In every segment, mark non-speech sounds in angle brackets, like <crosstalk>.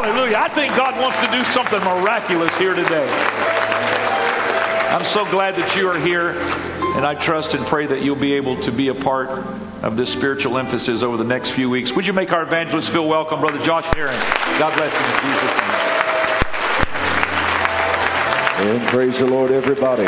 Hallelujah. I think God wants to do something miraculous here today. I'm so glad that you are here, and I trust and pray that you'll be able to be a part of this spiritual emphasis over the next few weeks. Would you make our evangelist feel welcome, Brother Josh Herring? God bless him in Jesus' name. And praise the Lord, everybody.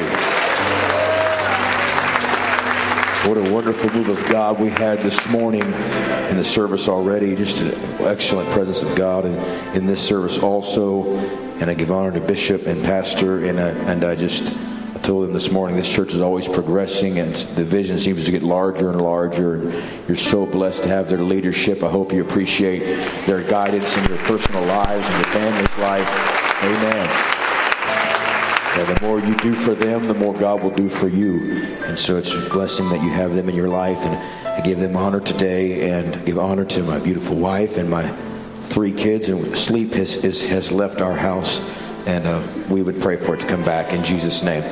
What a wonderful move of God we had this morning in the service already. Just an excellent presence of God in, in this service also. And I give honor to Bishop and Pastor. And I, and I just I told them this morning this church is always progressing and the vision seems to get larger and larger. You're so blessed to have their leadership. I hope you appreciate their guidance in your personal lives and your family's life. Amen. Yeah, the more you do for them, the more God will do for you. And so it's a blessing that you have them in your life. And I give them honor today and give honor to my beautiful wife and my three kids. And sleep has, is, has left our house. And uh, we would pray for it to come back in Jesus' name.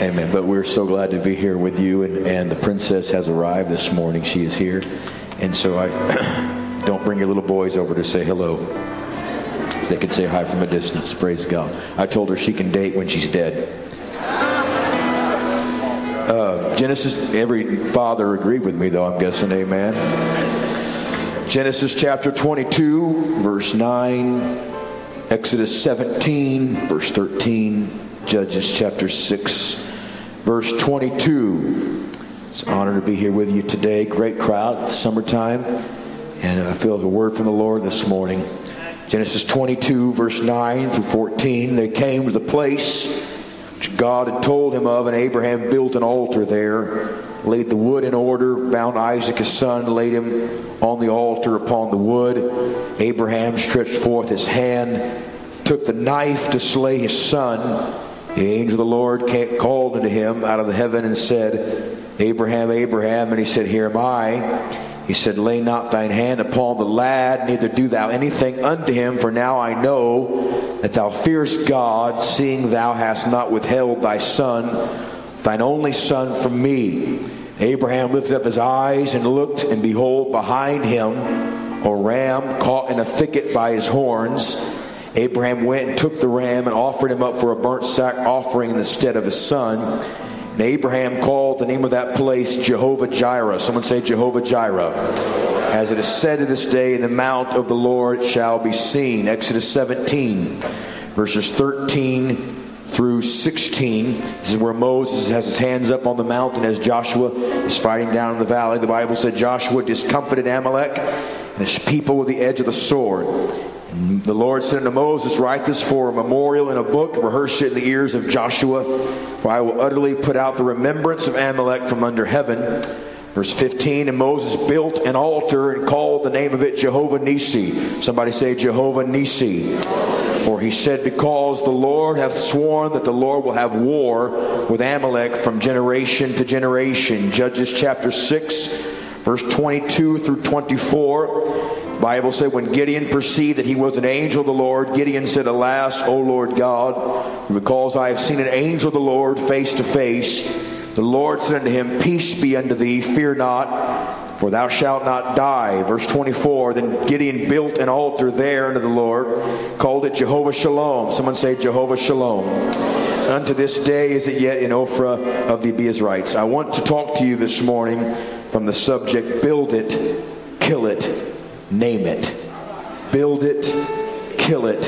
Amen. But we're so glad to be here with you. And, and the princess has arrived this morning. She is here. And so I <clears throat> don't bring your little boys over to say hello. They could say hi from a distance. Praise God. I told her she can date when she's dead. Uh, Genesis, every father agreed with me, though, I'm guessing. Amen. Genesis chapter 22, verse 9. Exodus 17, verse 13. Judges chapter 6, verse 22. It's an honor to be here with you today. Great crowd, summertime. And I feel the word from the Lord this morning. Genesis 22, verse 9 through 14. They came to the place which God had told him of, and Abraham built an altar there, laid the wood in order, bound Isaac his son, laid him on the altar upon the wood. Abraham stretched forth his hand, took the knife to slay his son. The angel of the Lord called unto him out of the heaven and said, Abraham, Abraham. And he said, Here am I. He said, Lay not thine hand upon the lad, neither do thou anything unto him, for now I know that thou fearest God, seeing thou hast not withheld thy son, thine only son, from me. Abraham lifted up his eyes and looked, and behold, behind him a ram caught in a thicket by his horns. Abraham went and took the ram and offered him up for a burnt sack offering in the stead of his son. And Abraham called the name of that place Jehovah Jireh. Someone say Jehovah Jireh. As it is said to this day, in the mount of the Lord shall be seen. Exodus 17, verses 13 through 16. This is where Moses has his hands up on the mountain as Joshua is fighting down in the valley. The Bible said Joshua discomfited Amalek and his people with the edge of the sword. The Lord said unto Moses, Write this for a memorial in a book, rehearse it in the ears of Joshua, for I will utterly put out the remembrance of Amalek from under heaven. Verse 15, and Moses built an altar and called the name of it Jehovah Nisi. Somebody say Jehovah Nisi. For he said, Because the Lord hath sworn that the Lord will have war with Amalek from generation to generation. Judges chapter 6, verse 22 through 24. Bible said when Gideon perceived that he was an angel of the Lord, Gideon said, Alas, O Lord God, because I have seen an angel of the Lord face to face. The Lord said unto him, Peace be unto thee, fear not, for thou shalt not die. Verse 24 Then Gideon built an altar there unto the Lord, called it Jehovah Shalom. Someone say Jehovah Shalom. Unto this day is it yet in Ophrah of the Abiezrites. I want to talk to you this morning from the subject Build It, Kill It, name it. Build it, kill it,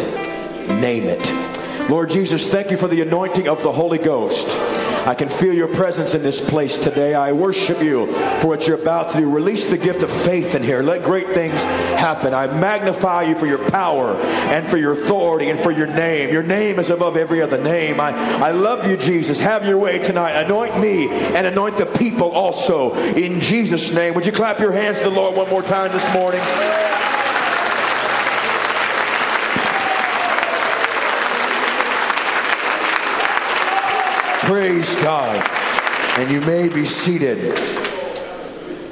name it. Lord Jesus, thank you for the anointing of the Holy Ghost. I can feel your presence in this place today. I worship you for what you're about to do. Release the gift of faith in here. Let great things happen. I magnify you for your power and for your authority and for your name. Your name is above every other name. I, I love you, Jesus. Have your way tonight. Anoint me and anoint the people also in Jesus' name. Would you clap your hands to the Lord one more time this morning? Praise God. And you may be seated.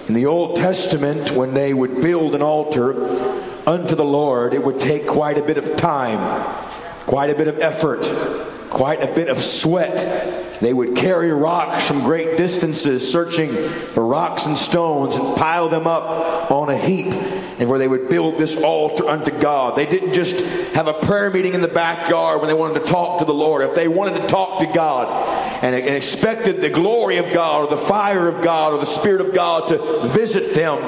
In the Old Testament, when they would build an altar unto the Lord, it would take quite a bit of time, quite a bit of effort, quite a bit of sweat. They would carry rocks from great distances, searching for rocks and stones, and pile them up on a heap and where they would build this altar unto God. They didn't just have a prayer meeting in the backyard when they wanted to talk to the Lord. If they wanted to talk to God and, expected the glory of God or the fire of God or the Spirit of God to visit them,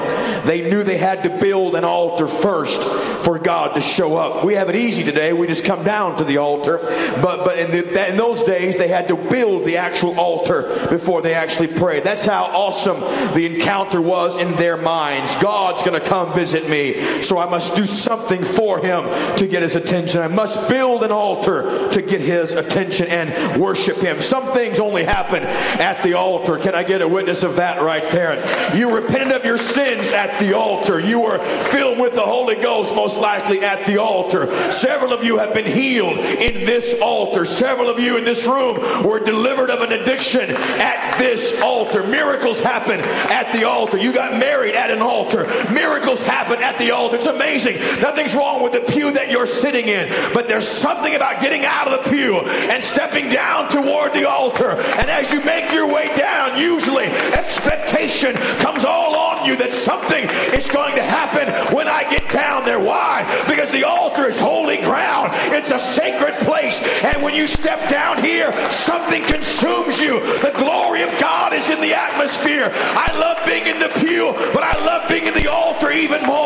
they knew they had to build an altar first for God to show up. We have it easy today. We just come down to the altar. But, but in, the, in those days, they had to build the actual altar before they actually prayed. That's how awesome the encounter was in their minds. God's going to come visit me, so I must do something for him to get his attention. I must build an altar to get his attention and worship him. Some things only happen at the altar. Can I get a witness of that right there? You repented of your sins at the altar. You were filled with the Holy Ghost, most likely at the altar. Several of you have been healed in this altar. Several of you in this room were delivered of an addiction at this altar. Miracles happen at the altar. You got married at an altar. Miracles happen at the altar. It's amazing. Nothing's wrong with the pew that you're sitting in, but there's something about getting out of the pew and stepping down toward the altar. And as you make your way down, usually expectation comes all on you that something is going to happen when I get down there. Why? Because the altar is holy ground. It's a sacred place. And when you step down here, something consumes you. The glory of God is in the atmosphere. I love being in the pew, but I love being in the altar even more.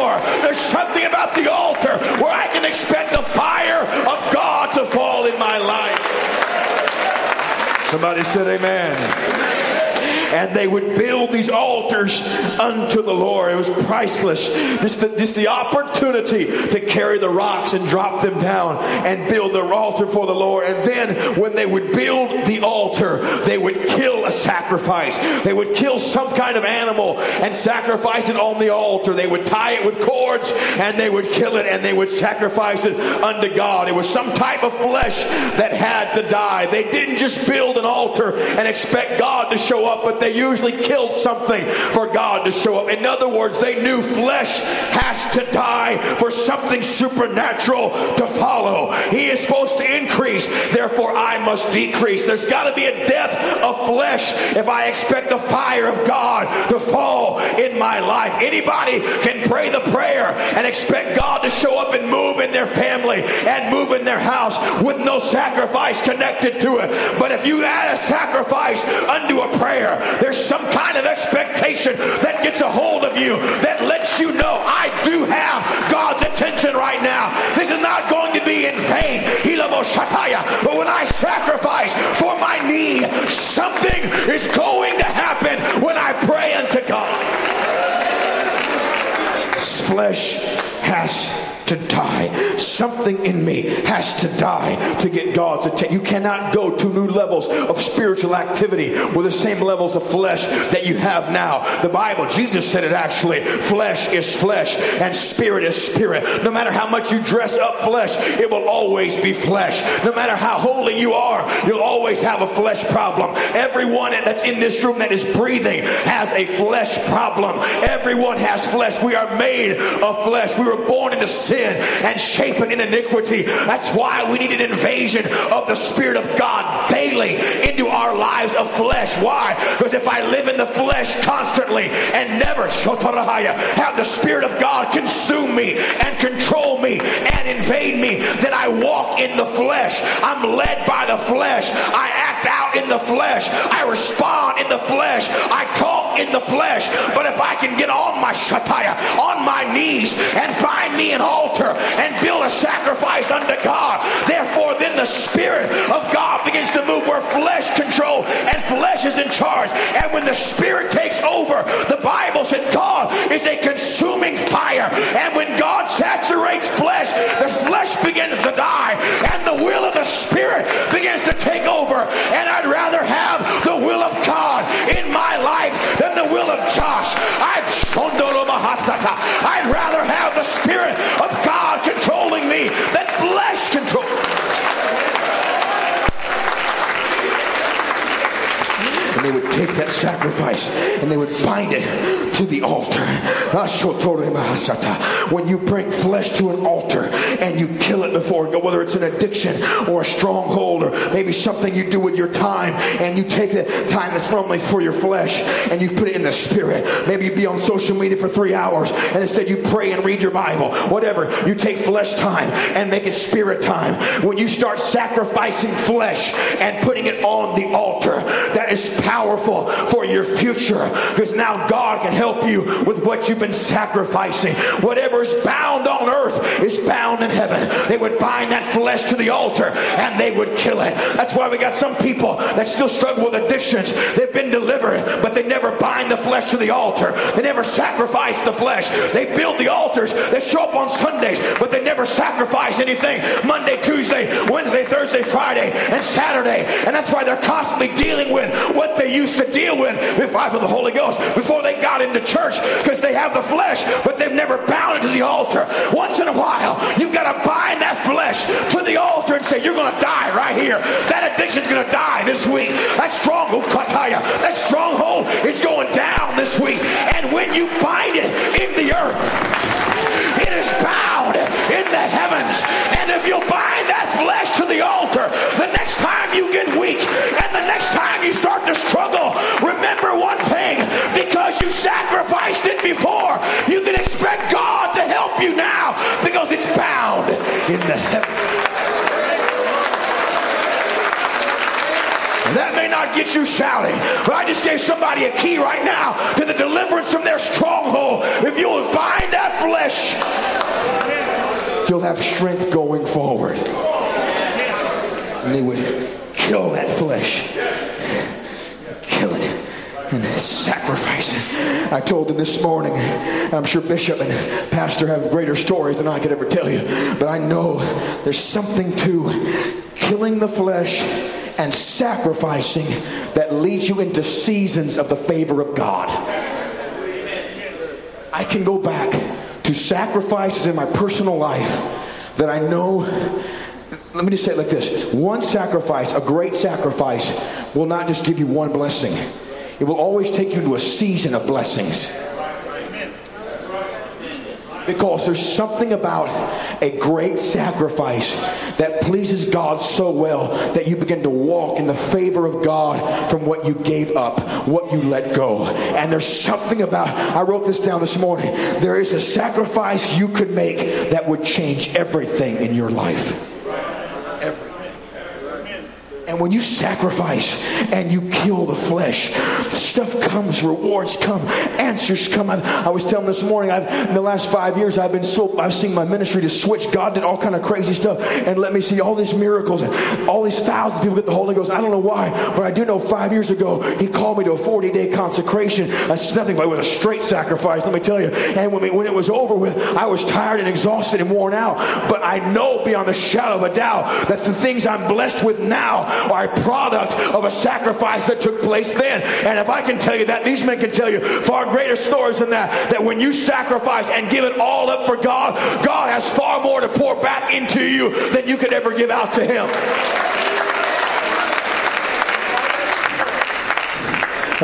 There's something about the altar where I can expect the fire of God to fall in my life. Somebody said amen and they would build these altars unto the Lord. It was priceless. Just the, just the opportunity to carry the rocks and drop them down and build their altar for the Lord. And then when they would build the altar, they would kill a sacrifice. They would kill some kind of animal and sacrifice it on the altar. They would tie it with cords and they would kill it and they would sacrifice it unto God. It was some type of flesh that had to die. They didn't just build an altar and expect God to show up, but they usually killed something for God to show up. In other words, they knew flesh has to die for something supernatural to follow. He is supposed to increase, therefore I must decrease. There's got to be a death of flesh if I expect the fire of God to fall in my life. Anybody can pray the prayer and expect God to show up and move in their family and move in their house with no sacrifice connected to it. But if you add a sacrifice unto a prayer, there's some kind of expectation that gets a hold of you that lets you know I do have God's attention right now. This is not going to be in vain. But when I sacrifice for my need, something is going to happen when I pray unto God. Flesh has to die. Something in me has to die to get God's attention. You cannot go to new levels of spiritual activity with the same levels of flesh that you have now. The Bible, Jesus said it actually flesh is flesh and spirit is spirit. No matter how much you dress up flesh, it will always be flesh. No matter how holy you are, you'll always have a flesh problem. Everyone that's in this room that is breathing has a flesh problem. Everyone has flesh. We are made of flesh. We were born into sin sin and shapen in iniquity. That's why we need an invasion of the Spirit of God daily into our lives of flesh. Why? Because if I live in the flesh constantly and never have the Spirit of God consume me and control me and invade me, then I walk in the flesh. I'm led by the flesh. I act out in the flesh. I respond in the flesh. I talk in the flesh. But if I can get on my shataya, on my knees, and find me an altar altar and build a sacrifice unto God. Therefore, then the Spirit of God begins to move where flesh control and flesh is in charge. And when the Spirit takes over, the Bible said God is a consuming fire. And when God saturates flesh, the flesh begins to die and the will of the Spirit begins to take over. And I'd rather have the will of God in my life than the will of Josh. I'd, rather have the Spirit of God controlling me And they would take that sacrifice and they would bind it to the altar. When you bring flesh to an altar and you kill it before, whether it's an addiction or a stronghold or maybe something you do with your time and you take the time that's normally for your flesh and you put it in the spirit. Maybe you be on social media for three hours and instead you pray and read your Bible. Whatever. You take flesh time and make it spirit time. When you start sacrificing flesh and putting it on the altar, that is powerful for your future because now God can help you with what you've been sacrificing. Whatever is bound on earth is bound in heaven. They would bind that flesh to the altar and they would kill it. That's why we got some people that still struggle with addictions. They've been delivered, but they never bind the flesh to the altar. They never sacrifice the flesh. They build the altars. They show up on Sundays, but they never sacrifice anything Monday, Tuesday, Wednesday, Thursday, Friday, and Saturday. And that's why they're constantly dealing with what they used to deal with before the Holy Ghost, before they got into church, because they have the flesh, but they've never bound it to the altar. Once in a while, you've got to bind that flesh to the altar and say, You're going to die right here. That addiction's going to die this week. That stronghold, that stronghold is going down this week. And when you bind it in the earth, it is bound in the heavens. And if you bind that flesh to the altar, the next time you get weak struggle, remember one thing because you sacrificed it before, you can expect God to help you now because it's bound in the heavens. That may not get you shouting, but I just gave somebody a key right now to the deliverance from their stronghold. If you will bind that flesh, you'll have strength going forward. And they would kill that flesh, and sacrifice it. I told them this morning, I'm sure Bishop and Pastor have greater stories than I could ever tell you, but I know there's something to killing the flesh and sacrificing that leads you into seasons of the favor of God. I can go back to sacrifices in my personal life that I know. Let me just say it like this one sacrifice, a great sacrifice, will not just give you one blessing, it will always take you to a season of blessings. Because there's something about a great sacrifice that pleases God so well that you begin to walk in the favor of God from what you gave up, what you let go. And there's something about, I wrote this down this morning, there is a sacrifice you could make that would change everything in your life. And when you sacrifice and you kill the flesh, stuff comes, rewards come, answers come. I've, i was telling this morning, I've, in the last five years, I've been so, I've seen my ministry to switch. God did all kind of crazy stuff and let me see all these miracles and all these thousands of people get the Holy Ghost. I don't know why, but I do know five years ago, He called me to a 40 day consecration. That's nothing but with a straight sacrifice, let me tell you. And when, we, when it was over with, I was tired and exhausted and worn out. But I know beyond the shadow of a doubt that the things I'm blessed with now are a product of a sacrifice that took place then. And if I can tell you that, these men can tell you far greater stories than that. That when you sacrifice and give it all up for God, God has far more to pour back into you than you could ever give out to Him.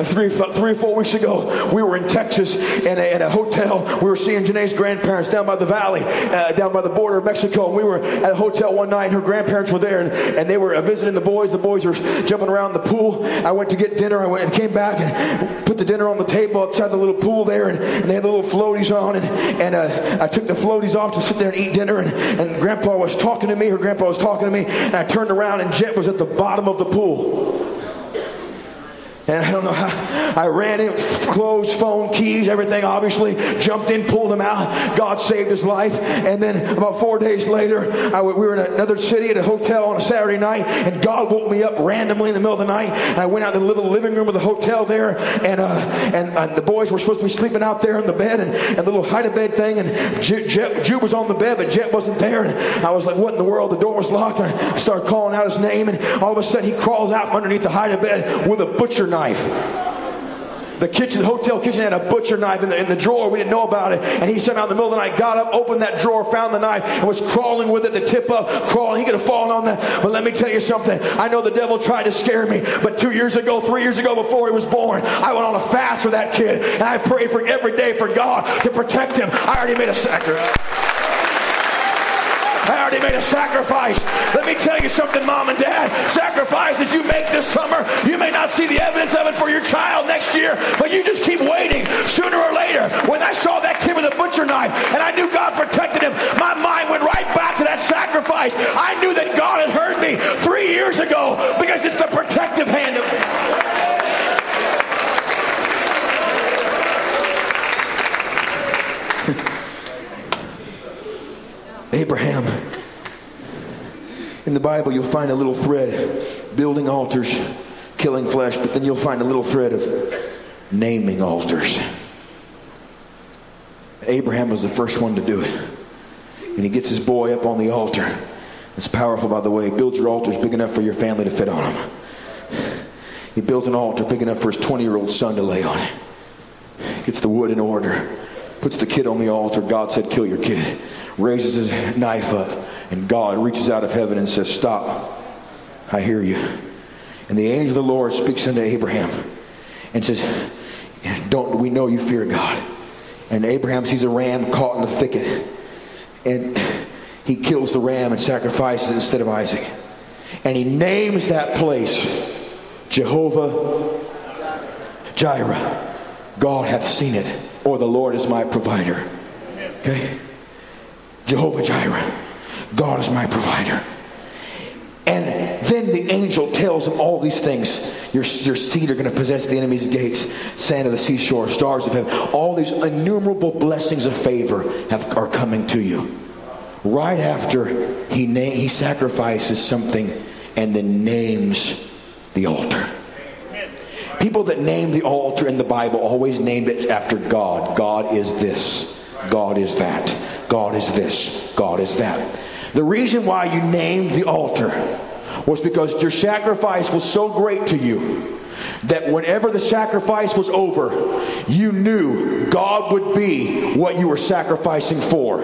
Three, three or four weeks ago, we were in Texas in a, in a hotel. We were seeing Janae's grandparents down by the valley, uh, down by the border of Mexico. And we were at a hotel one night, her grandparents were there, and, and they were uh, visiting the boys. The boys were jumping around the pool. I went to get dinner. I went and came back and put the dinner on the table outside the little pool there, and, and they had the little floaties on. And, and uh, I took the floaties off to sit there and eat dinner. And, and Grandpa was talking to me. Her grandpa was talking to me. And I turned around, and Jet was at the bottom of the pool. And I don't know how I ran in, clothes, phone, keys, everything, obviously. Jumped in, pulled him out. God saved his life. And then about four days later, I, we were in another city at a hotel on a Saturday night, and God woke me up randomly in the middle of the night. And I went out to the little living room of the hotel there, and uh, and uh, the boys were supposed to be sleeping out there in the bed, and, and the little hide a bed thing, and Jude was on the bed, but Jet wasn't there. And I was like, what in the world? The door was locked. And I started calling out his name, and all of a sudden he crawls out from underneath the hide a bed with a butcher knife knife. The kitchen, the hotel kitchen had a butcher knife in the, in the drawer. We didn't know about it. And he somehow in the middle of the night got up, opened that drawer, found the knife, and was crawling with it, the tip up, crawling. He could have fallen on that. But let me tell you something. I know the devil tried to scare me, but two years ago, three years ago, before he was born, I went on a fast for that kid. And I prayed for every day for God to protect him. I already made a sacrifice. Already made a sacrifice. Let me tell you something, mom and dad. Sacrifices you make this summer, you may not see the evidence of it for your child next year, but you just keep waiting. Sooner or later, when I saw that kid with a butcher knife and I knew God protected him, my mind went right back to that sacrifice. I knew that God had heard me three years ago because it's the protective hand of <laughs> Abraham. In the Bible, you'll find a little thread building altars, killing flesh, but then you'll find a little thread of naming altars. Abraham was the first one to do it. And he gets his boy up on the altar. It's powerful, by the way. Build your altars big enough for your family to fit on them. He builds an altar big enough for his 20 year old son to lay on it. Gets the wood in order. Puts the kid on the altar. God said, kill your kid raises his knife up, and God reaches out of heaven and says, Stop. I hear you. And the angel of the Lord speaks unto Abraham and says, Don't we know you fear God? And Abraham sees a ram caught in the thicket. And he kills the ram and sacrifices instead of Isaac. And he names that place Jehovah Jireh. God hath seen it, or the Lord is my provider. Okay? Jehovah Jireh. God is my provider. And then the angel tells him all these things. Your, your seed are going to possess the enemy's gates, sand of the seashore, stars of heaven. All these innumerable blessings of favor have, are coming to you. Right after he, na- he sacrifices something and then names the altar. People that name the altar in the Bible always named it after God. God is this. God is that. God is this, God is that. The reason why you named the altar was because your sacrifice was so great to you that whenever the sacrifice was over, you knew God would be what you were sacrificing for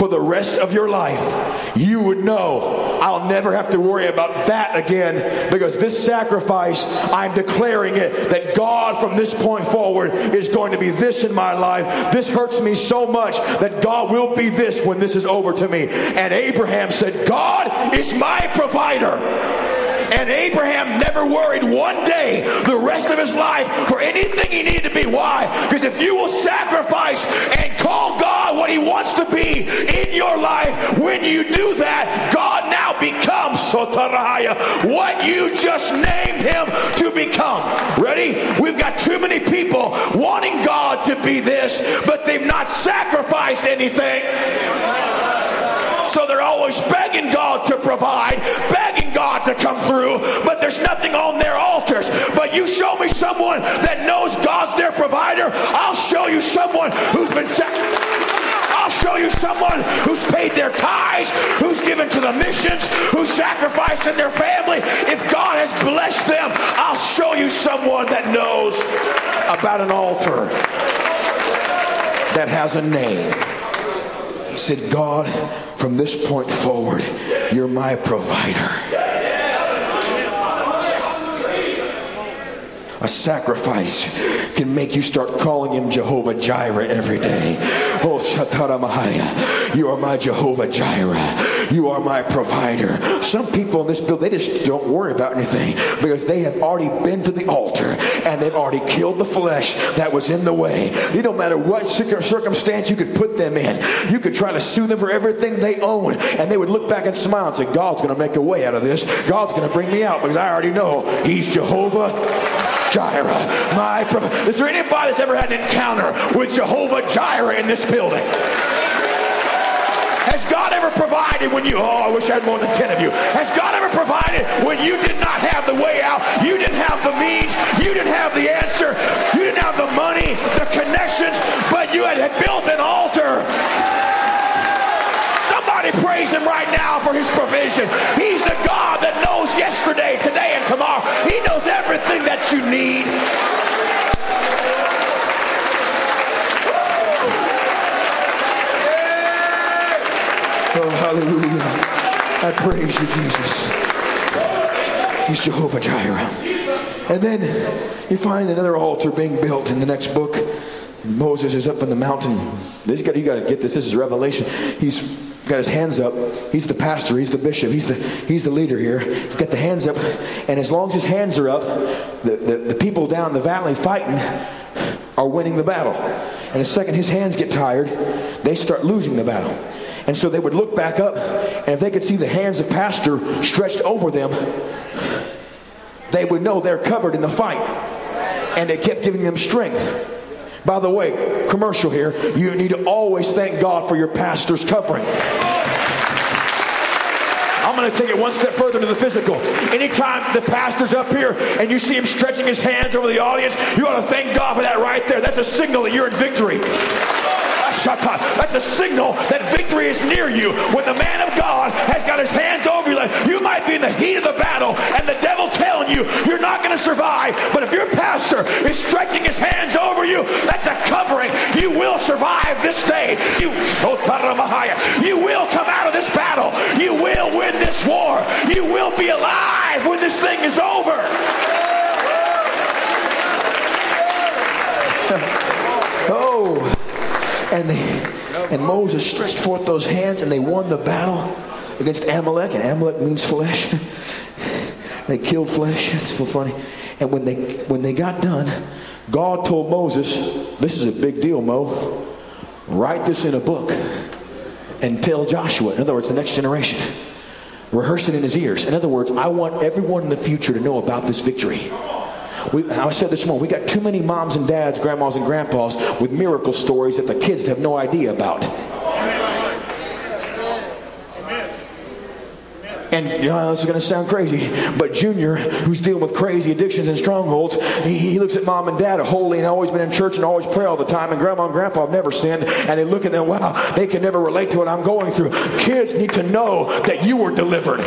for the rest of your life, you would know I'll never have to worry about that again because this sacrifice, I'm declaring it that God from this point forward is going to be this in my life. This hurts me so much that God will be this when this is over to me. And Abraham said, God is my provider. And Abraham never worried one day the rest of his life for anything he needed to be. Why? Because if you will sacrifice and call God what he wants to be in your life, when you do that, God now becomes what you just named him to become. Ready? We've got too many people wanting God to be this, but they've not sacrificed anything. So they're always begging God to provide, begging God to come through, but there's nothing on their altars. But you show me someone that knows God's their provider, I'll show you someone who's been sacrificed. I'll show you someone who's paid their tithes, who's given to the missions, who's sacrificed in their family. If God has blessed them, I'll show you someone that knows about an altar that has a name. He said, God, from this point forward, you're my provider. A sacrifice can make you start calling him Jehovah Jireh every day. Oh, Shatara Mahaya, you are my Jehovah Jireh. You are my provider. Some people in this building, they just don't worry about anything because they have already been to the altar and they've already killed the flesh that was in the way. It don't matter what circumstance you could put them in. You could try to sue them for everything they own and they would look back and smile and say, God's going to make a way out of this. God's going to bring me out because I already know He's Jehovah Jireh, my provider. Is there anybody that's ever had an encounter with Jehovah Jireh in this building? Has God ever provided when you, oh, I wish I had more than 10 of you. Has God ever provided when you did not have the way out? You didn't have the means. You didn't have the answer. You didn't have the money, the connections, but you had built an altar Somebody praise him right now for his provision. He's the God that knows yesterday, today, and tomorrow. He knows everything that you need. I praise you, Jesus. He's Jehovah Jireh. And then you find another altar being built in the next book Moses is up in the mountain. Got, you got to get this. This is Revelation. He's got his hands up. He's the pastor. He's the bishop. He's the, he's the leader here. He's got the hands up. And as long as his hands are up, the, the, the people down the valley fighting are winning the battle. And the second his hands get tired, they start losing the battle. And so they would look back up, and if they could see the hands of pastor stretched over them, they would know they're covered in the fight. And it kept giving them strength. By the way, commercial here, you need to always thank God for your pastor's covering. I'm going to take it one step further to the physical. Anytime the pastor's up here and you see him stretching his hands over the audience, you ought to thank God for that right there. That's a signal that you're in victory. That's a signal that victory is near you. When the man of God has got his hands over you, you might be in the heat of the battle and the devil telling you you're not going to survive. But if your pastor is stretching his hands over you, that's a covering. You will survive this day. You, you will come out of this battle. You will win this war. You will be alive when this thing is over. <laughs> And they and Moses stretched forth those hands and they won the battle against Amalek, and Amalek means flesh. <laughs> they killed flesh. <laughs> It's so funny. And when they when they got done, God told Moses, "This is a big deal, Mo. Write this in a book and tell Joshua. In other words, the next generation." Rehearse it in his ears. In other words, I want everyone in the future to know about this victory. We, I said this morning, we got too many moms and dads, grandmas and grandpas with miracle stories that the kids have no idea about. And you know, this is going to sound crazy, but Junior, who's dealing with crazy addictions and strongholds, he, he looks at mom and dad, holy and always been in church and always pray all the time, and grandma and grandpa have never sinned, and they look at them, wow, they can never relate to what I'm going through. Kids need to know that you were delivered.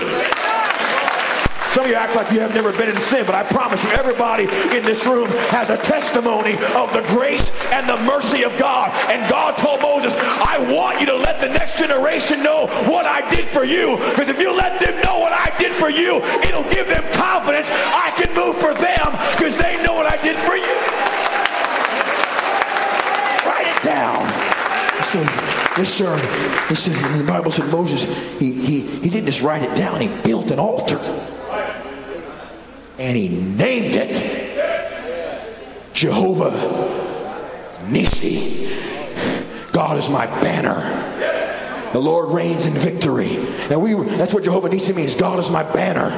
Some of you act like you have never been in sin, but I promise you, everybody in this room has a testimony of the grace and the mercy of God. And God told Moses, I want you to let the next generation know what I did for you. Because if you let them know what I did for you, it'll give them confidence I can move for them because they know what I did for you. Write it down. So, yes, sir. Listen, the Bible said Moses, he, he, he didn't just write it down, he built an altar and he named it Jehovah Nisi. God is my banner. The Lord reigns in victory. Now we that's what Jehovah Nisi means. God is my banner.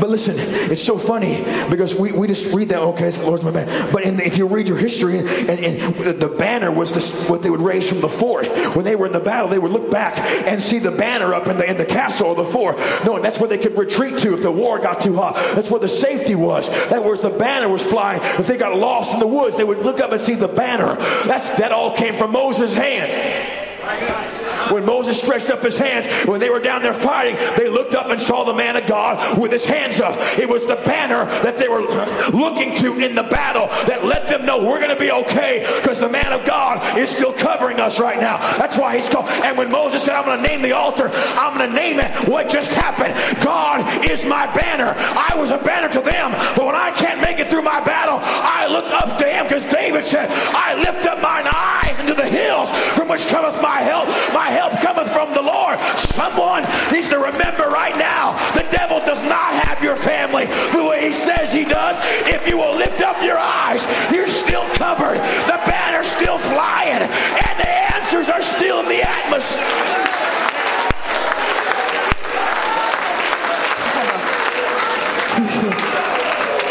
But listen, it's so funny because we, we just read that, okay, the Lord's my banner. But the, if you read your history, and, and the banner was this, what they would raise from the fort. When they were in the battle, they would look back and see the banner up in the in the castle or the fort. No, and that's where they could retreat to if the war got too hot. That's where the safety was. That was the banner was flying. If they got lost in the woods, they would look up and see the banner. That's that all came from Moses' hands. When Moses stretched up his hands, when they were down there fighting, they looked up and saw the man of God with his hands up. It was the banner that they were looking to in the battle that let them know we're going to be okay because the man of God is still covering us right now. That's why he's called. And when Moses said, I'm going to name the altar, I'm going to name it what just happened. God is my banner. I was a banner to them, but when I can't make it through my battle, I look up to him because David said, I lift up mine eyes into the hills from which cometh my help. My help help cometh from the Lord. Someone needs to remember right now the devil does not have your family the way he says he does. If you will lift up your eyes, you're still covered. The banner's still flying, and the answers are still in the atmosphere.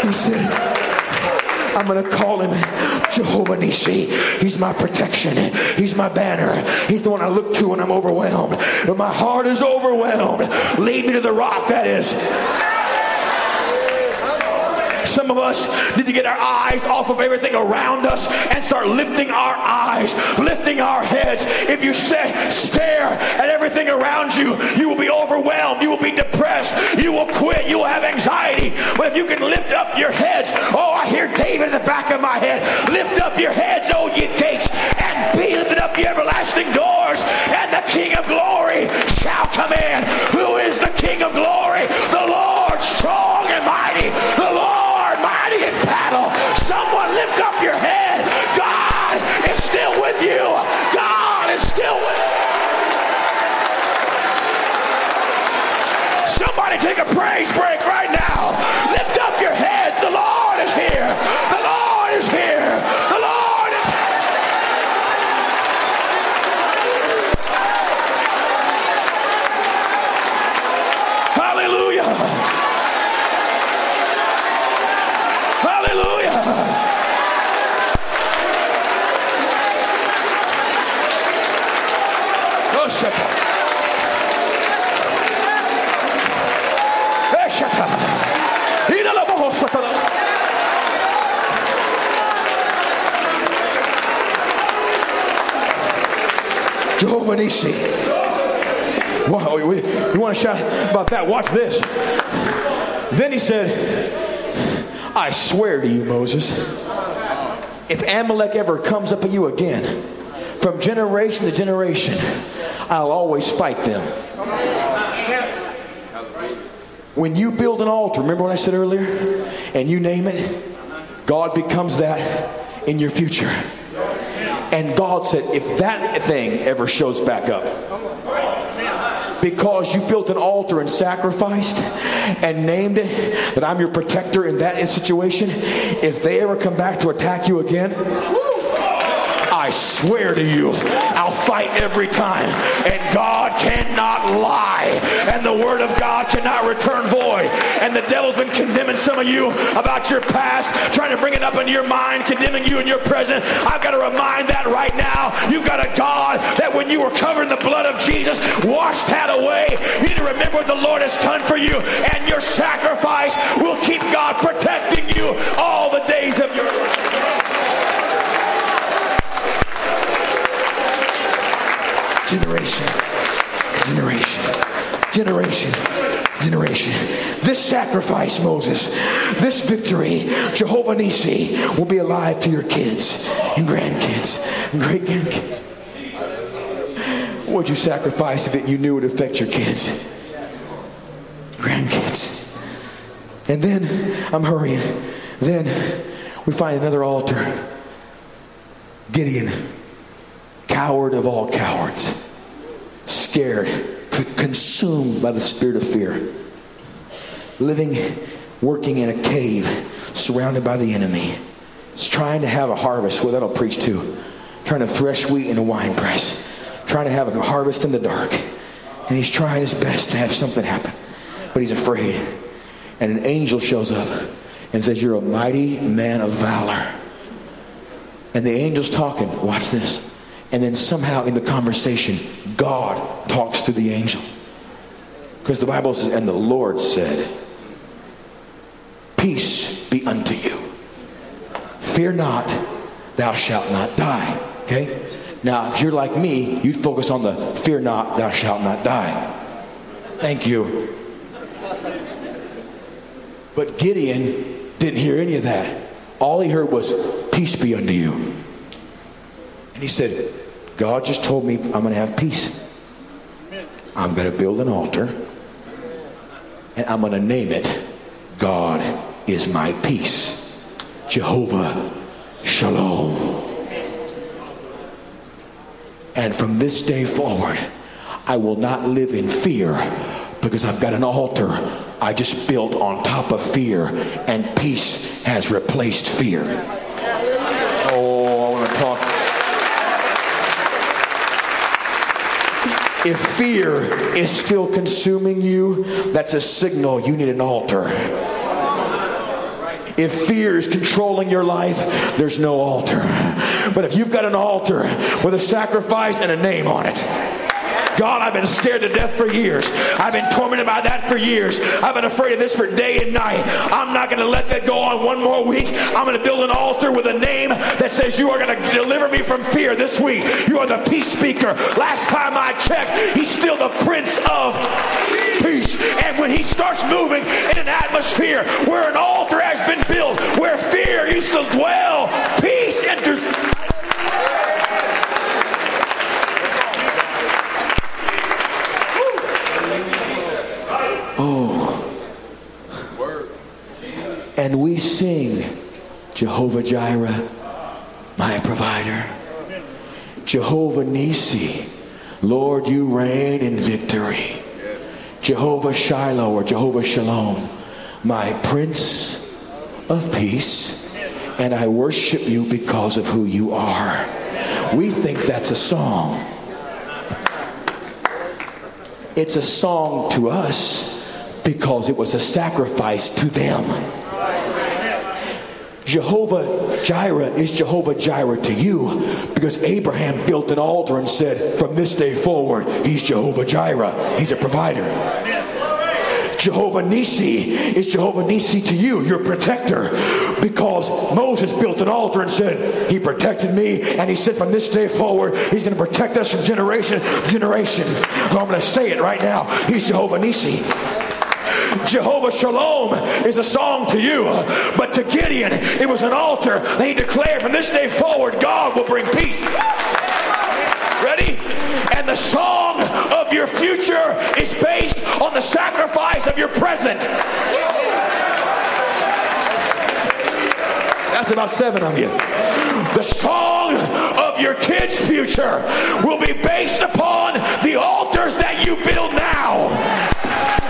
He said, I'm going to call him Jehovah Nisi. He's my protection. He's my banner. He's the one I look to when I'm overwhelmed. When my heart is overwhelmed, lead me to the rock that is some of us need to get our eyes off of everything around us and start lifting our eyes, lifting our heads. If you say, stare at everything around you, you will be overwhelmed. You will be depressed. You will quit. You will have anxiety. But if you can lift up your heads, oh, I hear David in the back of my head. Lift up your heads, oh, ye gates, and be lifted up, ye everlasting doors, and the King of glory shall come in. Who is the King of glory? The Lord strong and mighty. The Lord battle. Someone lift up your head. God is still with you. God is still with you. Somebody take a praise break right now. Nisi. Wow, you, you want to shout about that? Watch this. Then he said, I swear to you, Moses, if Amalek ever comes up at you again, from generation to generation, I'll always fight them. When you build an altar, remember what I said earlier? And you name it, God becomes that in your future. And God said, if that thing ever shows back up, because you built an altar and sacrificed and named it that I'm your protector in that situation, if they ever come back to attack you again, I swear to you, I'll fight every time. And God cannot lie. And the word of God cannot return void. And the devil's been condemning some of you about your past, trying to bring it up into your mind, condemning you in your present. I've got to remind that right now. You've got a God that when you were covered in the blood of Jesus, washed that away. You need to remember what the Lord has done for you. And your sacrifice will keep God protecting you all the days of your life. Generation, generation, generation, generation. This sacrifice, Moses, this victory, Jehovah Nisi, will be alive to your kids and grandkids and great grandkids. Would you sacrifice if it you knew it would affect your kids, grandkids? And then I'm hurrying. Then we find another altar. Gideon coward of all cowards, scared, consumed by the spirit of fear, living, working in a cave, surrounded by the enemy. He's trying to have a harvest. Well, that'll preach too. Trying to thresh wheat in a wine press, trying to have a harvest in the dark. And he's trying his best to have something happen, but he's afraid. And an angel shows up and says, You're a mighty man of valor. And the angel's talking. Watch this. And then somehow in the conversation, God talks to the angel. Because the Bible says, and the Lord said, Peace be unto you. Fear not, thou shalt not die. Okay? Now, if you're like me, you'd focus on the fear not, thou shalt not die. Thank you. But Gideon didn't hear any of that. All he heard was, Peace be unto you. And he said, God just told me I'm going to have peace. I'm going to build an altar and I'm going to name it God is my peace. Jehovah Shalom. And from this day forward, I will not live in fear because I've got an altar I just built on top of fear, and peace has replaced fear. Oh, I want to talk. If fear is still consuming you, that's a signal you need an altar. If fear is controlling your life, there's no altar. But if you've got an altar with a sacrifice and a name on it, God, I've been scared to death for years. I've been tormented by that for years. I've been afraid of this for day and night. I'm not going to let that go on one more week. I'm going to build an altar with a name that says you are going to deliver me from fear this week. You are the peace speaker. Last time I checked, he's still the prince of peace. And when he starts moving in an atmosphere where an altar has been built, where fear used to dwell, peace enters. And we sing Jehovah Jireh, my provider. Jehovah Nisi, Lord, you reign in victory. Jehovah Shiloh or Jehovah Shalom, my Prince of Peace, and I worship you because of who you are. We think that's a song. It's a song to us because it was a sacrifice to them. Jehovah Jireh is Jehovah Jireh to you because Abraham built an altar and said, From this day forward, he's Jehovah Jireh. He's a provider. Jehovah Nisi is Jehovah Nisi to you, your protector, because Moses built an altar and said, He protected me, and He said, From this day forward, He's going to protect us from generation to generation. So I'm going to say it right now. He's Jehovah Nisi. Jehovah Shalom is a song to you, but to Gideon, it was an altar. They declared from this day forward, God will bring peace. Ready? And the song of your future is based on the sacrifice of your present. About seven of you. The song of your kids' future will be based upon the altars that you build now.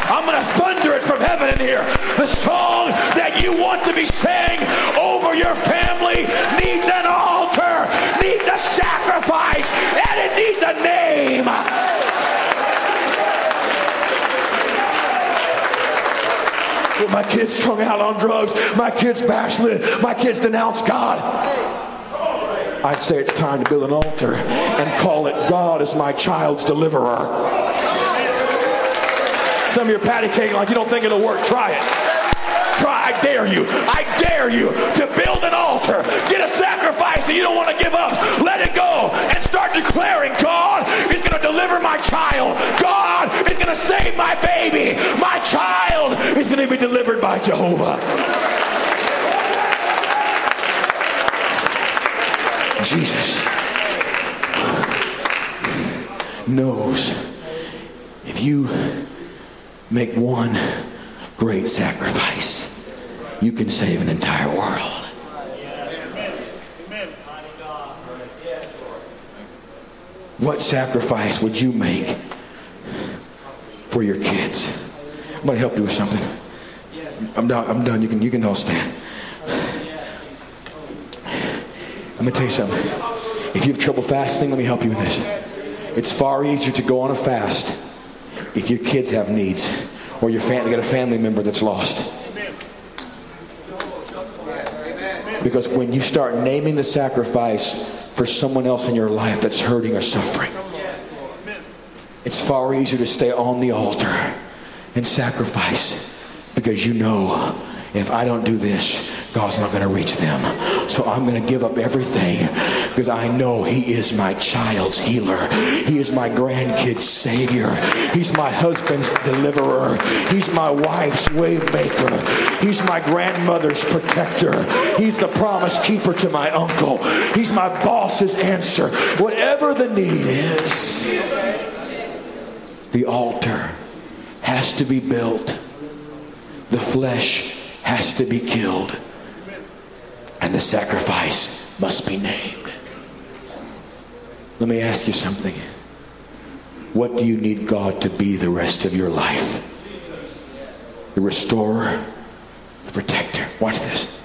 I'm going to thunder it from heaven in here. The song that you want to be sang over your family needs an altar, needs a sacrifice, and it needs a name. My kids strung out on drugs, my kids backslid, my kids denounced God. I'd say it's time to build an altar and call it God is my child's deliverer. Some of you are patty caking like you don't think it'll work. Try it. I dare you. I dare you to build an altar. Get a sacrifice that you don't want to give up. Let it go and start declaring God is going to deliver my child. God is going to save my baby. My child is going to be delivered by Jehovah. Jesus knows if you make one great sacrifice, you can save an entire world. What sacrifice would you make for your kids? I'm going to help you with something. I'm done. I'm done. You can, you can all stand. I'm going to tell you something. If you have trouble fasting, let me help you with this. It's far easier to go on a fast if your kids have needs or your family got a family member that's lost. Because when you start naming the sacrifice for someone else in your life that's hurting or suffering, it's far easier to stay on the altar and sacrifice because you know if I don't do this, God's not going to reach them. So I'm going to give up everything because I know He is my child's healer. He is my grandkid's savior. He's my husband's deliverer. He's my wife's waymaker. He's my grandmother's protector. He's the promise keeper to my uncle. He's my boss's answer. Whatever the need is, the altar has to be built. The flesh has to be killed and the sacrifice must be named. Let me ask you something. What do you need God to be the rest of your life? The restorer, the protector. Watch this.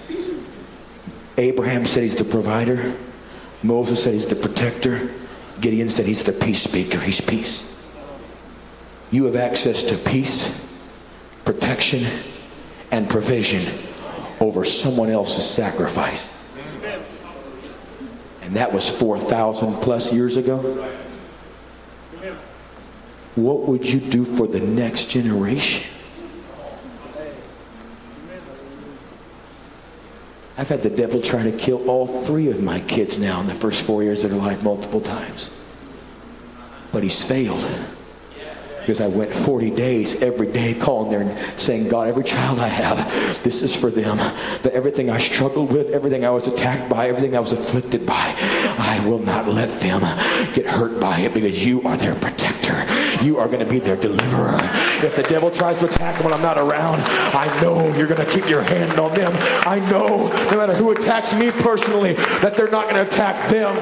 Abraham said he's the provider. Moses said he's the protector. Gideon said he's the peace speaker. He's peace. You have access to peace, protection, and provision over someone else's sacrifice. And that was 4,000 plus years ago. What would you do for the next generation? I've had the devil try to kill all three of my kids now in the first four years of their life multiple times. But he's failed because I went 40 days every day calling there and saying, God, every child I have, this is for them. That everything I struggled with, everything I was attacked by, everything I was afflicted by, I will not let them get hurt by it because you are their protector. You are going to be their deliverer. If the devil tries to attack them when I'm not around, I know you're going to keep your hand on them. I know no matter who attacks me personally, that they're not going to attack them.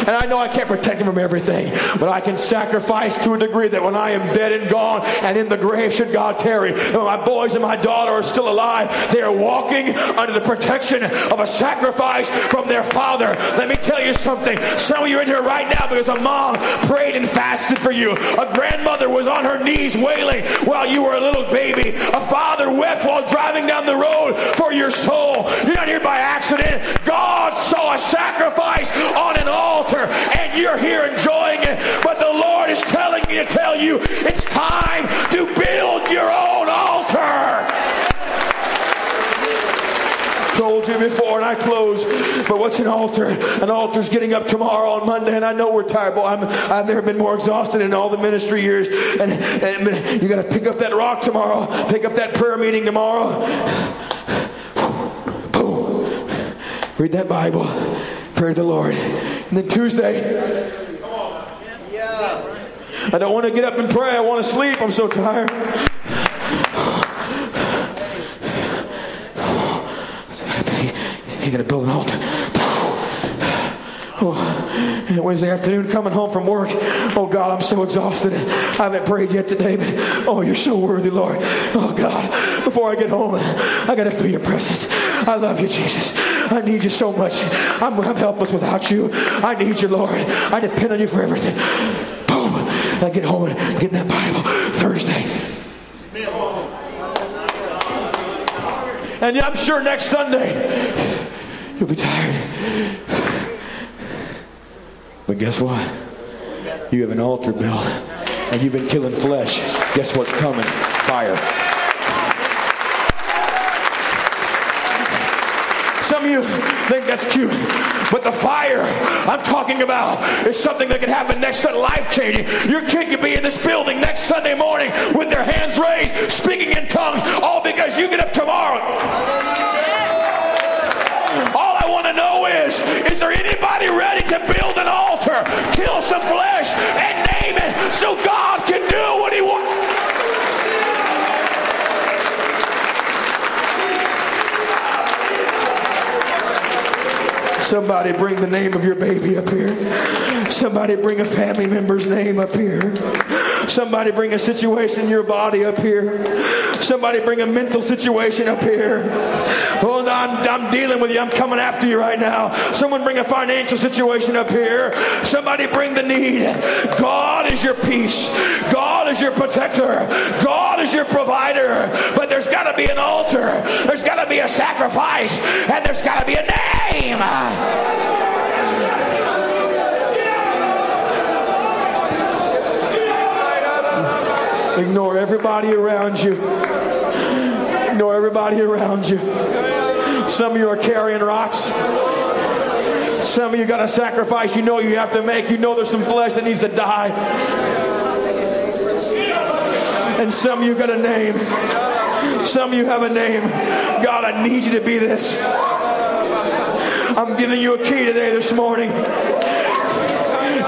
And I know I can't protect him from everything, but I can sacrifice to a degree that when I am dead and gone and in the grave, should God tarry, and my boys and my daughter are still alive, they are walking under the protection of a sacrifice from their father. Let me tell you something. Some of you are in here right now because a mom prayed and fasted for you. A grandmother was on her knees wailing while you were a little baby. A father wept while driving down the road for your soul. You're not here by accident. God saw a sacrifice on an altar and you're here enjoying it. But the Lord is telling me to tell you it's time to build your own altar told you before and I close. But what's an altar? An altar's getting up tomorrow on Monday, and I know we're tired. Boy, I'm, I've never been more exhausted in all the ministry years. And, and you got to pick up that rock tomorrow, pick up that prayer meeting tomorrow. Boom. Read that Bible. Pray the Lord. And then Tuesday, I don't want to get up and pray. I want to sleep. I'm so tired. You gotta build an altar. Oh, and Wednesday afternoon, coming home from work. Oh God, I'm so exhausted. I haven't prayed yet today, but oh, you're so worthy, Lord. Oh God, before I get home, I gotta feel your presence. I love you, Jesus. I need you so much. I'm, I'm helpless without you. I need you, Lord. I depend on you for everything. Boom. I get home and get in that Bible Thursday. And I'm sure next Sunday, You'll be tired. But guess what? You have an altar built and you've been killing flesh. Guess what's coming? Fire. Some of you think that's cute, but the fire I'm talking about is something that can happen next Sunday, life changing. Your kid could be in this building next Sunday morning with their hands raised, speaking in tongues, all because you get up tomorrow All I want to know is, is there anybody ready to build an altar, kill some flesh, and name it so God can do what he wants? Somebody bring the name of your baby up here. Somebody bring a family member's name up here. Somebody bring a situation in your body up here. Somebody bring a mental situation up here. Oh, I'm, I'm dealing with you. I'm coming after you right now. Someone bring a financial situation up here. Somebody bring the need. God is your peace. God is your protector. God is your provider. But there's got to be an altar. There's got to be a sacrifice. And there's got to be a name. Ignore everybody around you. Ignore everybody around you. Some of you are carrying rocks. Some of you got a sacrifice you know you have to make. You know there's some flesh that needs to die. And some of you got a name. Some of you have a name. God, I need you to be this. I'm giving you a key today, this morning.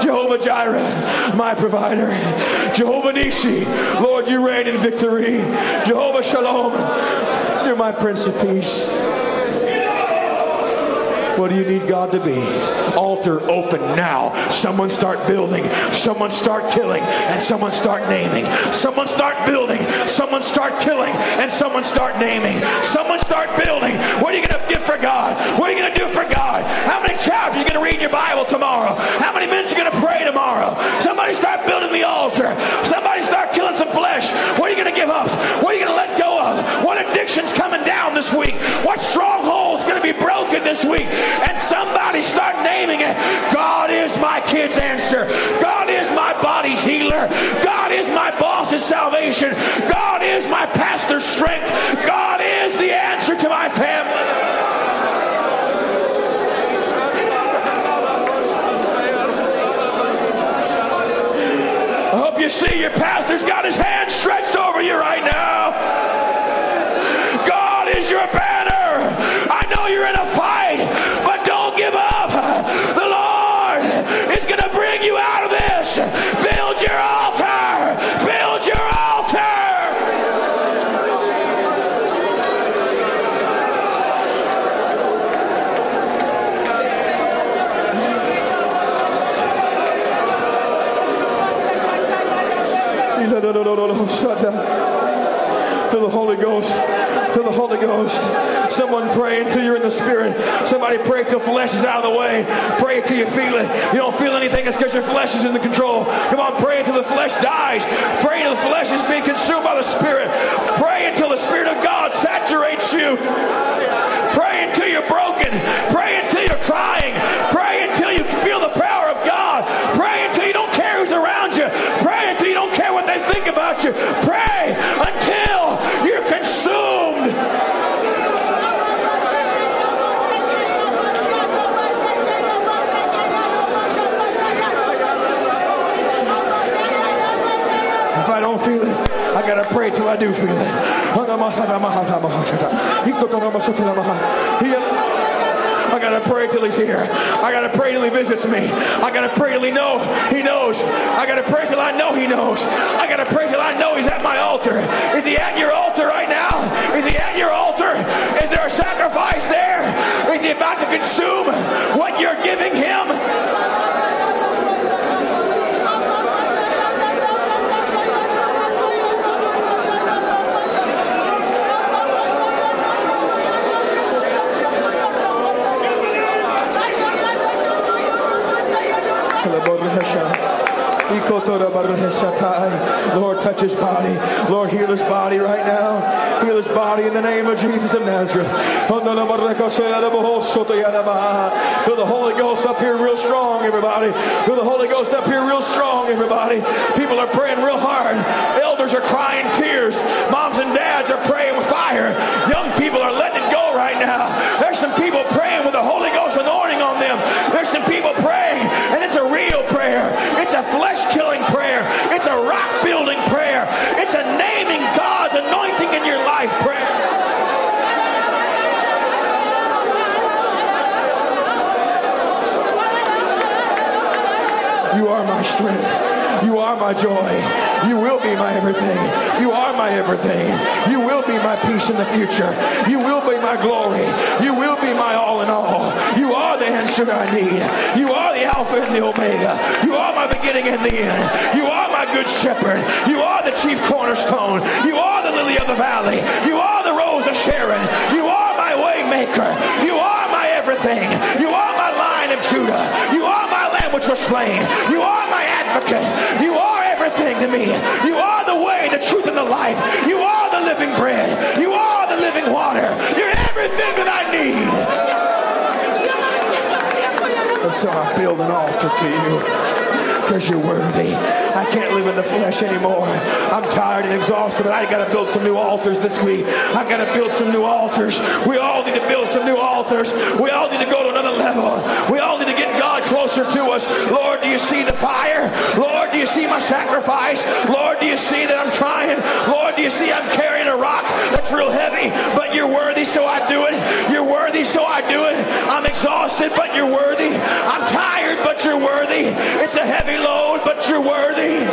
Jehovah Jireh, my provider. Jehovah Nisi, Lord, you reign in victory. Jehovah Shalom, you're my Prince of Peace. What do you need God to be? Altar open now. Someone start building. Someone start killing. And someone start naming. Someone start building. Someone start killing. And someone start naming. Someone start building. What are you going to give for God? What are you going to do for God? How many chapters are you going to read in your Bible tomorrow? How many minutes are you going to pray tomorrow? My boss's salvation. God is my pastor's strength. God is the answer to my family. I hope you see your pastor's got his hand stretched over you right now. God is your banner. I know you're in a fight give up. The Lord is going to bring you out of this. Build your altar. Build your altar. To the Holy Ghost. To the Holy Ghost. Someone pray until you're in the Spirit. Somebody pray till flesh is out of the way. Pray until you feel it. You don't feel anything, it's because your flesh is in the control. Come on, pray until the flesh dies. Pray until the flesh is being consumed by the Spirit. Pray until the Spirit of God saturates you. Pray until you're broken. Pray until you're crying. Pray until you feel the power of God. Pray until you don't care who's around you. Pray until you don't care what they think about you. Pray until you're consumed. If I don't feel it, I I do feel it. I gotta pray till he's here. I gotta pray till he visits me. I gotta pray till he know he knows. I gotta pray till I know he knows. I gotta pray till I know he's at my altar. Is he at your altar right now? Is he at your altar? Is there a sacrifice there? Is he about to consume what you're giving him? Lord, touch his body. Lord, heal his body right now. Heal his body in the name of Jesus of Nazareth. Feel the Holy Ghost up here real strong, everybody. Feel the Holy Ghost up here real strong, everybody. People are praying real hard. Elders are crying tears. Moms and dads are praying with fire. Young people are letting it go right now. There's some people praying with the Holy Ghost anointing on them. There's some people praying, and it's a real prayer. It's a flesh killing prayer. It's a rock building prayer. It's a naming your life prayer. You are my strength. You are my joy. You will be my everything. You are my everything. You will be my peace in the future. You will be my glory. You will be my all in all. You are the answer I need. You are the Alpha and the Omega. You are my beginning and the end. You are my good shepherd. You are the chief cornerstone. You are the lily of the valley. You are the rose of Sharon. You are my way maker. You are my everything. You are my lion of Judah. You are my lamb which was slain. You are my advocate. You are everything to me. You are the way, the truth, and the life. You are the living bread. You are the living water. You're everything that I need. And so I build an altar to you because you're worthy. I can't live in the flesh anymore. I'm tired and exhausted, but I got to build some new altars this week. I got to build some new altars. We all need to build some new altars. We all need to go to another level. We all need to get God closer to us. Lord, do you see the fire? Lord, do you see my sacrifice? Lord, do you see that I'm trying? Lord, you see I'm carrying a rock that's real heavy, but you're worthy, so I do it. You're worthy, so I do it. I'm exhausted, but you're worthy. I'm tired, but you're worthy. It's a heavy load, but you're worthy.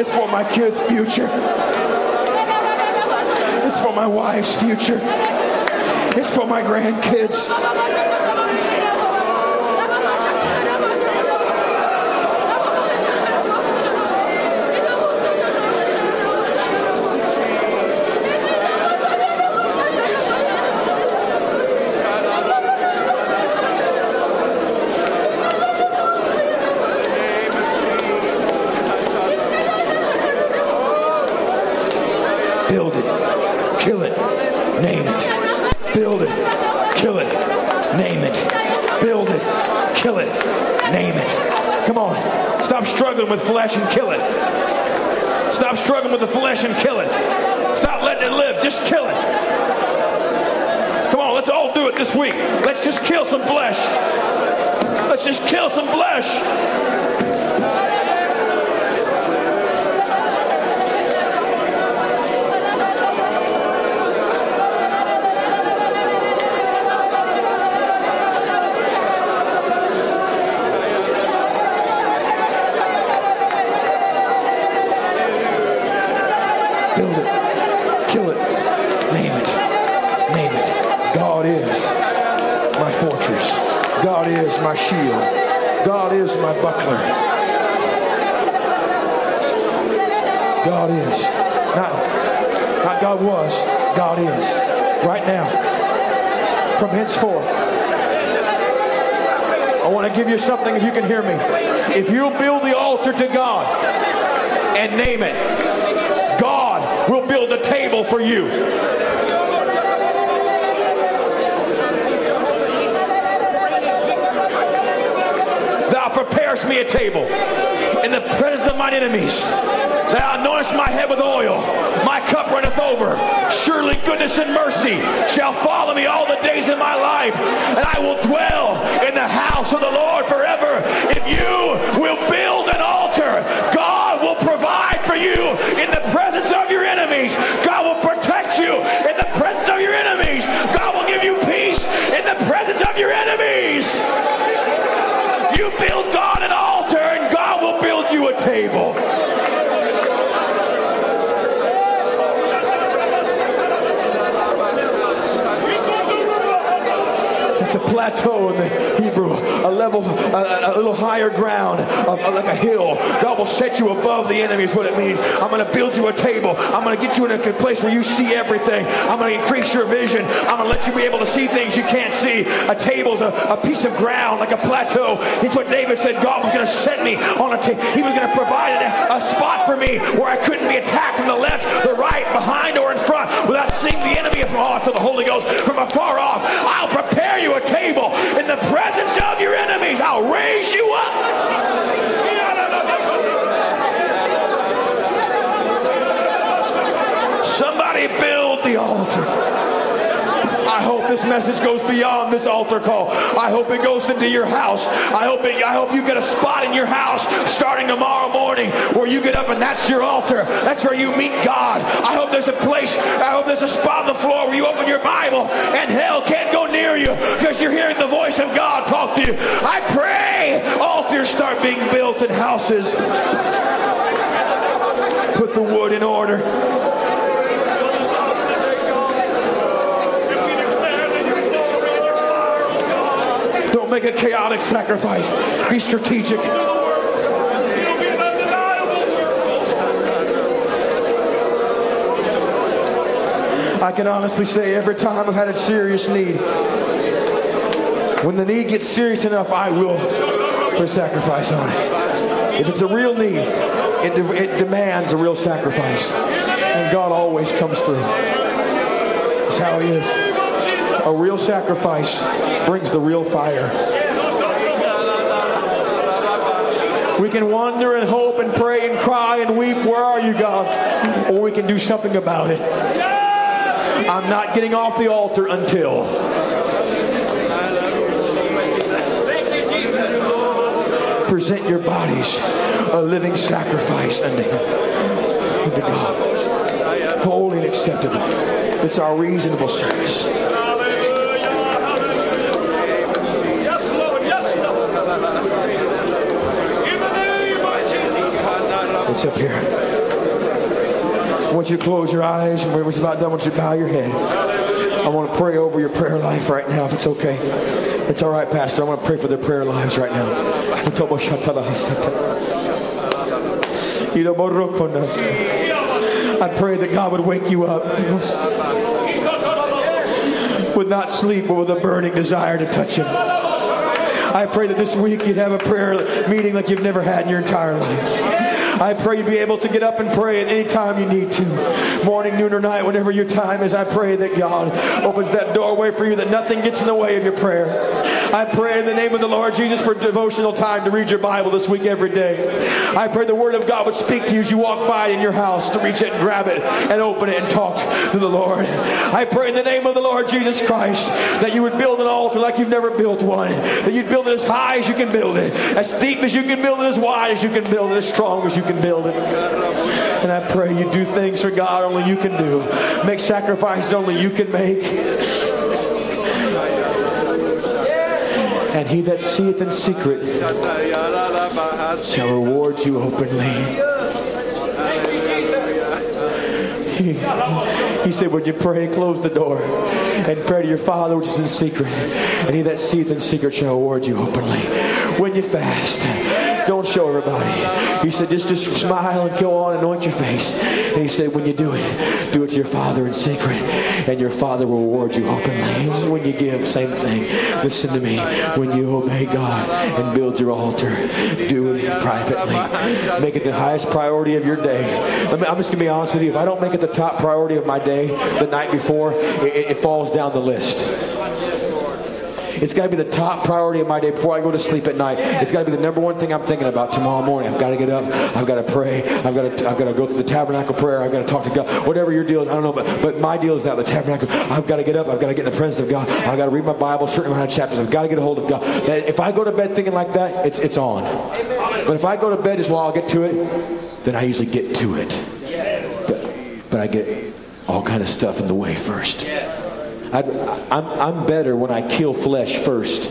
It's for my kids' future. It's for my wife's future. It's for my grandkids. Build it. Kill it. Name it. Build it. Kill it. Name it. Build it. Kill it. Name it. Come on. Stop struggling with flesh and kill it. Stop struggling with the flesh and kill it. Stop letting it live. Just kill it. Come on, let's all do it this week. Let's just some flesh. Let's just kill some flesh. Build it. Kill it. Name it. Name it. God is my fortress. God is my shield. God is my buckler. God is. Not, not God was, God is. Right now. From henceforth. I want give you something if you can hear me. If you'll build the altar to God and name it, God will build a table for you. Thou preparest me a table in the presence of mine enemies. Thou anointest my head with oil. My cup runneth over. Surely goodness and mercy shall follow me all the days of my life, and I will dwell in the house of the Lord forever. If you will build an altar, God will provide for you in the presence of your enemies. God will protect you in the presence of your enemies. God will give you peace in the presence of your enemies. You build God an altar, and God will build you a table. It's a plateau in the Hebrew, a level, a, a little higher ground, a, like a hill. God will set you above the enemy, is what it means. I'm going to build you a table. I'm going to get you in a place where you see everything. I'm going to increase your vision. I'm going to let you be able to see things you can't see. A table's a, a piece of ground, like a plateau. It's what David said God was going to set me on a table. He was going to provide a, a spot for me where I couldn't be attacked from the left, the right, behind, or in front without seeing the enemy from I feel the Holy Ghost from afar off. I'll prepare you a table in the presence of your enemies. I'll raise you up. Somebody build the altar. Hope this message goes beyond this altar call. I hope it goes into your house. I hope it, I hope you get a spot in your house starting tomorrow morning where you get up and that's your altar. That's where you meet God. I hope there's a place. I hope there's a spot on the floor where you open your Bible and hell can't go near you because you're hearing the voice of God talk to you. I pray altars start being built in houses. Put the wood in order. Don't make a chaotic sacrifice. Be strategic. I can honestly say every time I've had a serious need, when the need gets serious enough, I will put a sacrifice on it. If it's a real need, it, de- it demands a real sacrifice. And God always comes through. That's how He is. A real sacrifice brings the real fire. We can wonder and hope and pray and cry and weep, Where are you, God? Or we can do something about it. I'm not getting off the altar until. Present your bodies a living sacrifice unto Him, unto God, holy and acceptable. It's our reasonable service. Yes, Lord. Yes, Lord. In the name of Jesus. It's up here. I want you to close your eyes, and we're about done, I want you to bow your head. I want to pray over your prayer life right now, if it's okay. It's all right, Pastor. I want to pray for their prayer lives right now. <laughs> I pray that God would wake you up with not sleep, but with a burning desire to touch Him. I pray that this week you'd have a prayer meeting like you've never had in your entire life. I pray you'd be able to get up and pray at any time you need to. Morning, noon, or night, whatever your time is, I pray that God opens that doorway for you, that nothing gets in the way of your prayer. I pray in the name of the Lord Jesus for devotional time to read your Bible this week every day. I pray the Word of God would speak to you as you walk by in your house to reach it and grab it and open it and talk to the Lord. I pray in the name of the Lord Jesus Christ that you would build an altar like you've never built one. That you'd build it as high as you can build it, as deep as you can build it, as wide as you can build it, as strong as you can build it. And I pray you do things for God only you can do. Make sacrifices only you can make. And he that seeth in secret shall reward you openly. He, he said, when you pray, close the door and pray to your Father which is in secret. And he that seeth in secret shall reward you openly. When you fast, Don't show everybody. He said, just, just smile and go on, anoint your face. And he said, when you do it, do it to your Father in secret, and your Father will reward you openly. When you give, same thing. Listen to me. When you obey God and build your altar, do it privately. Make it the highest priority of your day. I'm just going to be honest with you. If I don't make it the top priority of my day the night before, it, it falls down the list. It's got to be the top priority of my day before I go to sleep at night. It's got to be the number one thing I'm thinking about tomorrow morning. I've got to get up. I've got to pray. I've got to, I've got to go through the tabernacle prayer. I've got to talk to God. Whatever your deal is, I don't know, but, but my deal is that the tabernacle. I've got to get up. I've got to get in the presence of God. I've got to read my Bible, certain amount of chapters. I've got to get a hold of God. If I go to bed thinking like that, it's, it's on. But if I go to bed as well, I'll get to it, then I usually get to it. But, but I get all kind of stuff in the way first. I I'm, I'm better when I kill flesh first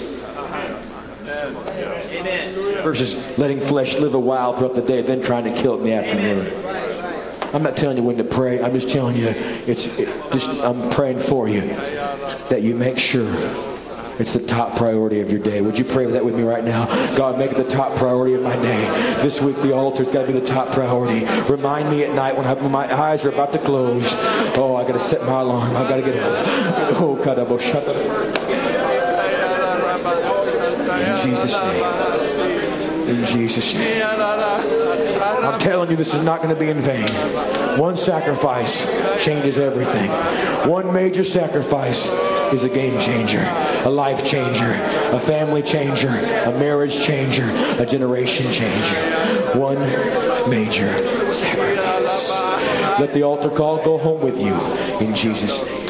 versus letting flesh live a while throughout the day, then trying to kill it in the afternoon. I'm not telling you when to pray. I'm just telling you, it's it, just I'm praying for you that you make sure it's the top priority of your day. Would you pray that with me right now? God, make it the top priority of my day. This week, the altar's got to be the top priority. Remind me at night when, I, when my eyes are about to close. Oh, I got to set my alarm. I got to get up. Oh, Kadabo, shut up. In Jesus' name. In Jesus' name. I'm telling you, this is not going to be in vain. One sacrifice changes everything. One major sacrifice is a game changer, a life changer, a family changer, a marriage changer, a generation changer. One major sacrifice. Let the altar call go home with you in Jesus' name.